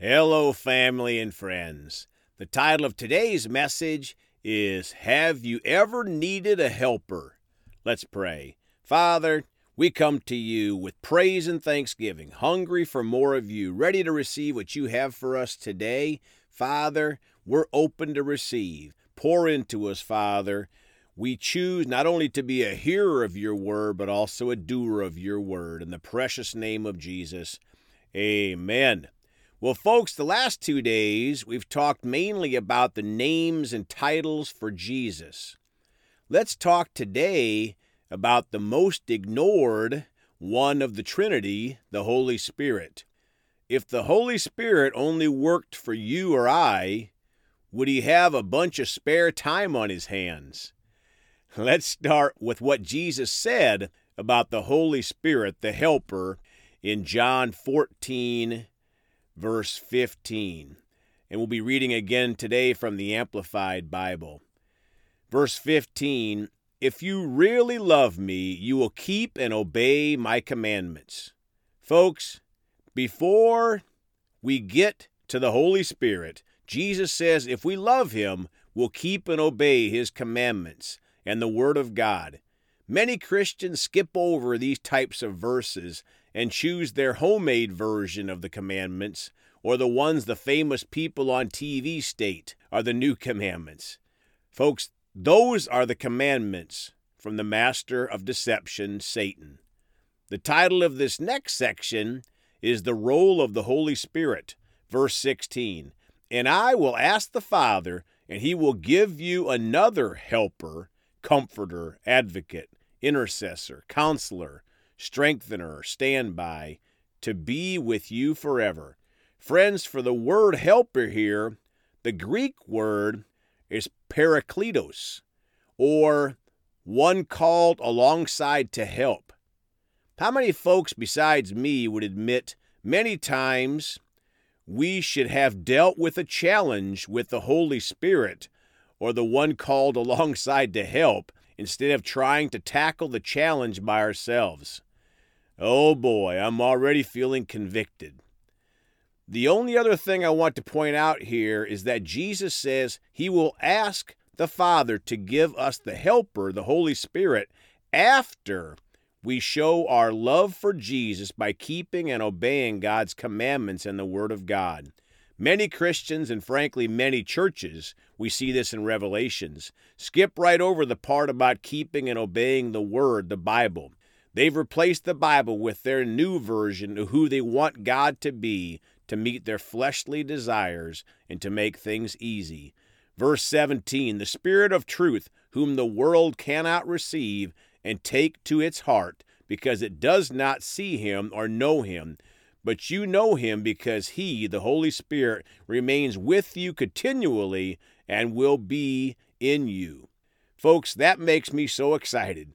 Hello, family and friends. The title of today's message is Have You Ever Needed a Helper? Let's pray. Father, we come to you with praise and thanksgiving, hungry for more of you, ready to receive what you have for us today. Father, we're open to receive. Pour into us, Father. We choose not only to be a hearer of your word, but also a doer of your word. In the precious name of Jesus, amen. Well, folks, the last two days we've talked mainly about the names and titles for Jesus. Let's talk today about the most ignored one of the Trinity, the Holy Spirit. If the Holy Spirit only worked for you or I, would he have a bunch of spare time on his hands? Let's start with what Jesus said about the Holy Spirit, the Helper, in John 14 verse 15. And we'll be reading again today from the Amplified Bible. Verse 15 If you really love me, you will keep and obey my commandments. Folks, before we get to the Holy Spirit, Jesus says if we love him, we'll keep and obey his commandments and the Word of God. Many Christians skip over these types of verses and choose their homemade version of the commandments or the ones the famous people on TV state are the new commandments. Folks, those are the commandments from the master of deception, Satan. The title of this next section is The Role of the Holy Spirit, verse 16. And I will ask the Father, and he will give you another helper, comforter, advocate, intercessor, counselor, strengthener, standby, to be with you forever. Friends, for the word helper here, the Greek word is parakletos, or one called alongside to help. How many folks besides me would admit many times we should have dealt with a challenge with the Holy Spirit or the one called alongside to help instead of trying to tackle the challenge by ourselves? Oh boy, I'm already feeling convicted. The only other thing I want to point out here is that Jesus says he will ask the Father to give us the Helper, the Holy Spirit, after we show our love for Jesus by keeping and obeying God's commandments and the Word of God. Many Christians, and frankly, many churches, we see this in Revelations, skip right over the part about keeping and obeying the Word, the Bible. They've replaced the Bible with their new version of who they want God to be to meet their fleshly desires and to make things easy. Verse 17 The Spirit of truth, whom the world cannot receive and take to its heart, because it does not see him or know him. But you know him because he, the Holy Spirit, remains with you continually and will be in you. Folks, that makes me so excited.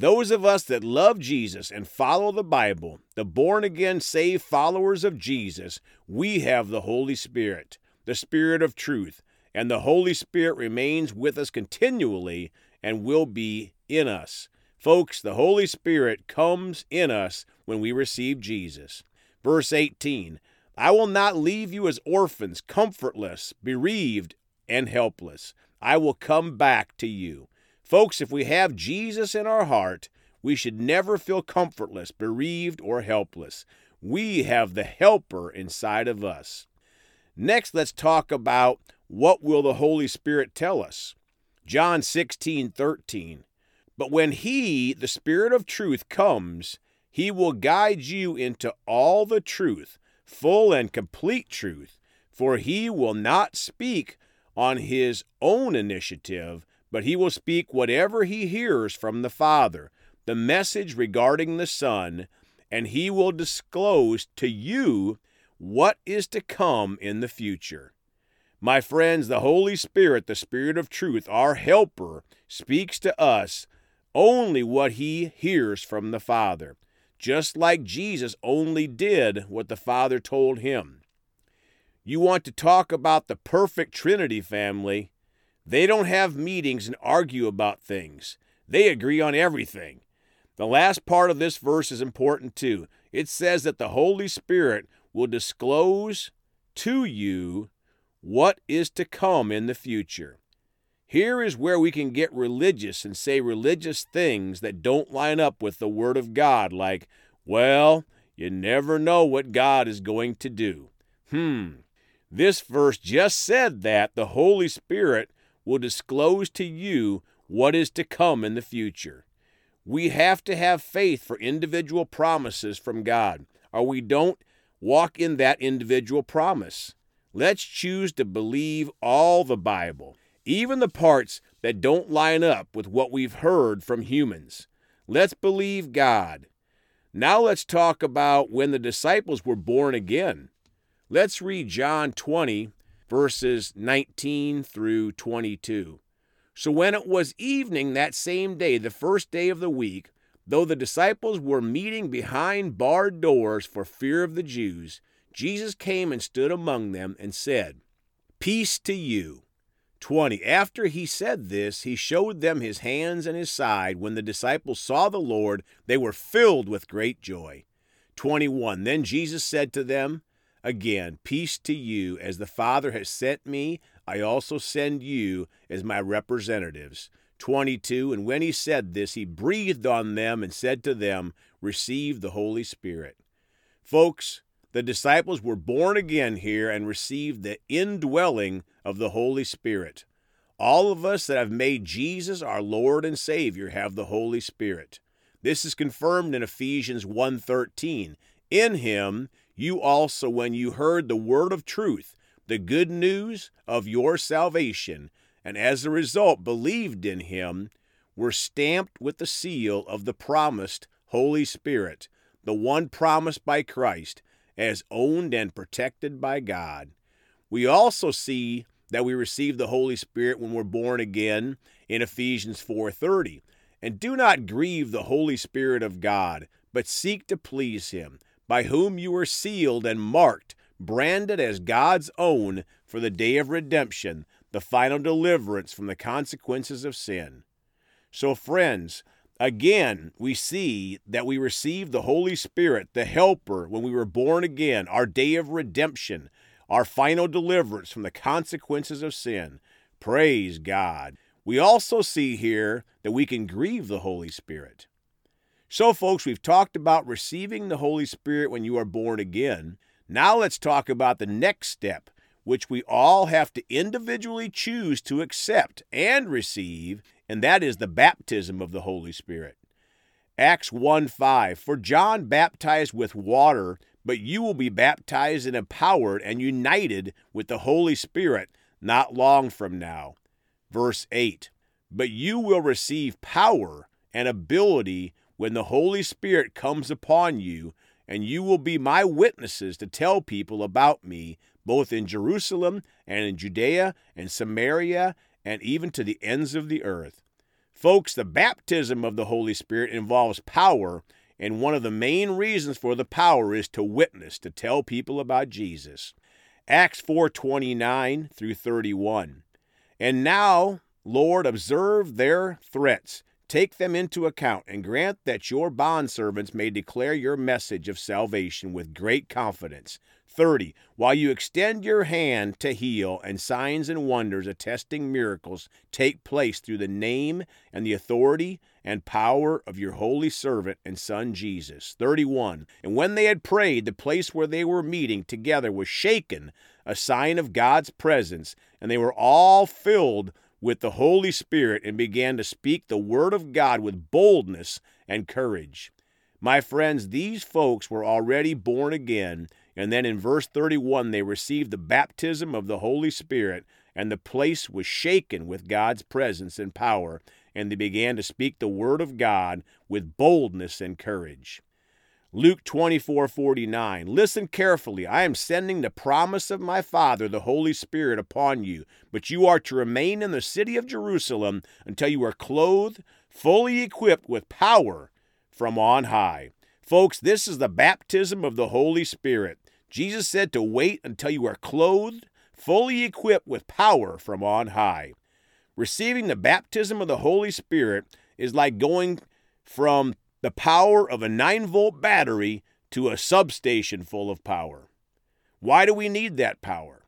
Those of us that love Jesus and follow the Bible, the born again, saved followers of Jesus, we have the Holy Spirit, the Spirit of truth, and the Holy Spirit remains with us continually and will be in us. Folks, the Holy Spirit comes in us when we receive Jesus. Verse 18 I will not leave you as orphans, comfortless, bereaved, and helpless. I will come back to you. Folks, if we have Jesus in our heart, we should never feel comfortless, bereaved, or helpless. We have the helper inside of us. Next, let's talk about what will the Holy Spirit tell us. John 16, 13. But when He, the Spirit of truth, comes, He will guide you into all the truth, full and complete truth, for He will not speak on His own initiative, but he will speak whatever he hears from the Father, the message regarding the Son, and he will disclose to you what is to come in the future. My friends, the Holy Spirit, the Spirit of truth, our helper, speaks to us only what he hears from the Father, just like Jesus only did what the Father told him. You want to talk about the perfect Trinity family? They don't have meetings and argue about things. They agree on everything. The last part of this verse is important too. It says that the Holy Spirit will disclose to you what is to come in the future. Here is where we can get religious and say religious things that don't line up with the Word of God, like, well, you never know what God is going to do. Hmm. This verse just said that the Holy Spirit will disclose to you what is to come in the future. We have to have faith for individual promises from God, or we don't walk in that individual promise. Let's choose to believe all the Bible even the parts that don't line up with what we've heard from humans. Let's believe God. Now let's talk about when the disciples were born again. Let's read John 20, verses 19 through 22. So when it was evening that same day, the first day of the week, though the disciples were meeting behind barred doors for fear of the Jews, Jesus came and stood among them and said, Peace to you. 20. After he said this, he showed them his hands and his side. When the disciples saw the Lord, they were filled with great joy. 21. Then Jesus said to them, Again, peace to you. As the Father has sent me, I also send you as my representatives. 22. And when he said this, he breathed on them and said to them, Receive the Holy Spirit. Folks, the disciples were born again here and received the indwelling of the Holy Spirit. All of us that have made Jesus our Lord and Savior have the Holy Spirit. This is confirmed in Ephesians 1:13. In him you also when you heard the word of truth, the good news of your salvation, and as a result believed in him, were stamped with the seal of the promised Holy Spirit, the one promised by Christ as owned and protected by God. We also see that we receive the Holy Spirit when we're born again in Ephesians 4:30. And do not grieve the Holy Spirit of God, but seek to please him, by whom you were sealed and marked, branded as God's own for the day of redemption, the final deliverance from the consequences of sin. So friends, Again, we see that we received the Holy Spirit, the Helper, when we were born again, our day of redemption, our final deliverance from the consequences of sin. Praise God. We also see here that we can grieve the Holy Spirit. So, folks, we've talked about receiving the Holy Spirit when you are born again. Now, let's talk about the next step, which we all have to individually choose to accept and receive, and that is the baptism of the Holy Spirit. Acts 1 5 For John baptized with water, but you will be baptized and empowered and united with the Holy Spirit not long from now. Verse 8 But you will receive power and ability when the Holy Spirit comes upon you, and you will be my witnesses to tell people about me, both in Jerusalem and in Judea and Samaria and even to the ends of the earth. Folks, the baptism of the Holy Spirit involves power, and one of the main reasons for the power is to witness, to tell people about Jesus. Acts 4:29 through 31. And now, Lord, observe their threats. Take them into account and grant that your bondservants may declare your message of salvation with great confidence 30. While you extend your hand to heal, and signs and wonders attesting miracles take place through the name and the authority and power of your holy servant and son Jesus. 31. And when they had prayed, the place where they were meeting together was shaken, a sign of God's presence, and they were all filled with the Holy Spirit and began to speak the word of God with boldness and courage. My friends, these folks were already born again and then in verse 31, they received the baptism of the Holy Spirit, and the place was shaken with God's presence and power, and they began to speak the word of God with boldness and courage. Luke 24 49. Listen carefully. I am sending the promise of my Father, the Holy Spirit, upon you, but you are to remain in the city of Jerusalem until you are clothed, fully equipped with power from on high. Folks, this is the baptism of the Holy Spirit. Jesus said to wait until you are clothed, fully equipped with power from on high. Receiving the baptism of the Holy Spirit is like going from the power of a 9 volt battery to a substation full of power. Why do we need that power?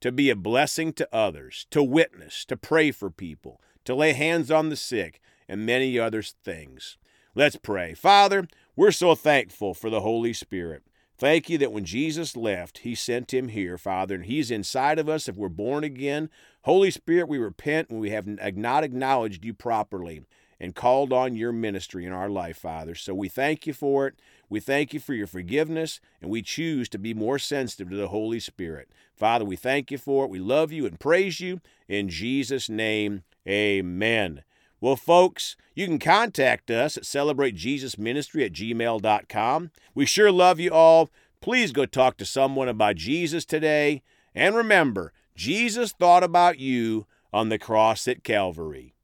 To be a blessing to others, to witness, to pray for people, to lay hands on the sick, and many other things. Let's pray. Father, we're so thankful for the Holy Spirit. Thank you that when Jesus left, He sent Him here, Father, and He's inside of us if we're born again. Holy Spirit, we repent when we have not acknowledged you properly and called on your ministry in our life, Father. So we thank you for it. We thank you for your forgiveness, and we choose to be more sensitive to the Holy Spirit. Father, we thank you for it. We love you and praise you. In Jesus' name, amen. Well, folks, you can contact us at celebratejesusministry at gmail.com. We sure love you all. Please go talk to someone about Jesus today. And remember, Jesus thought about you on the cross at Calvary.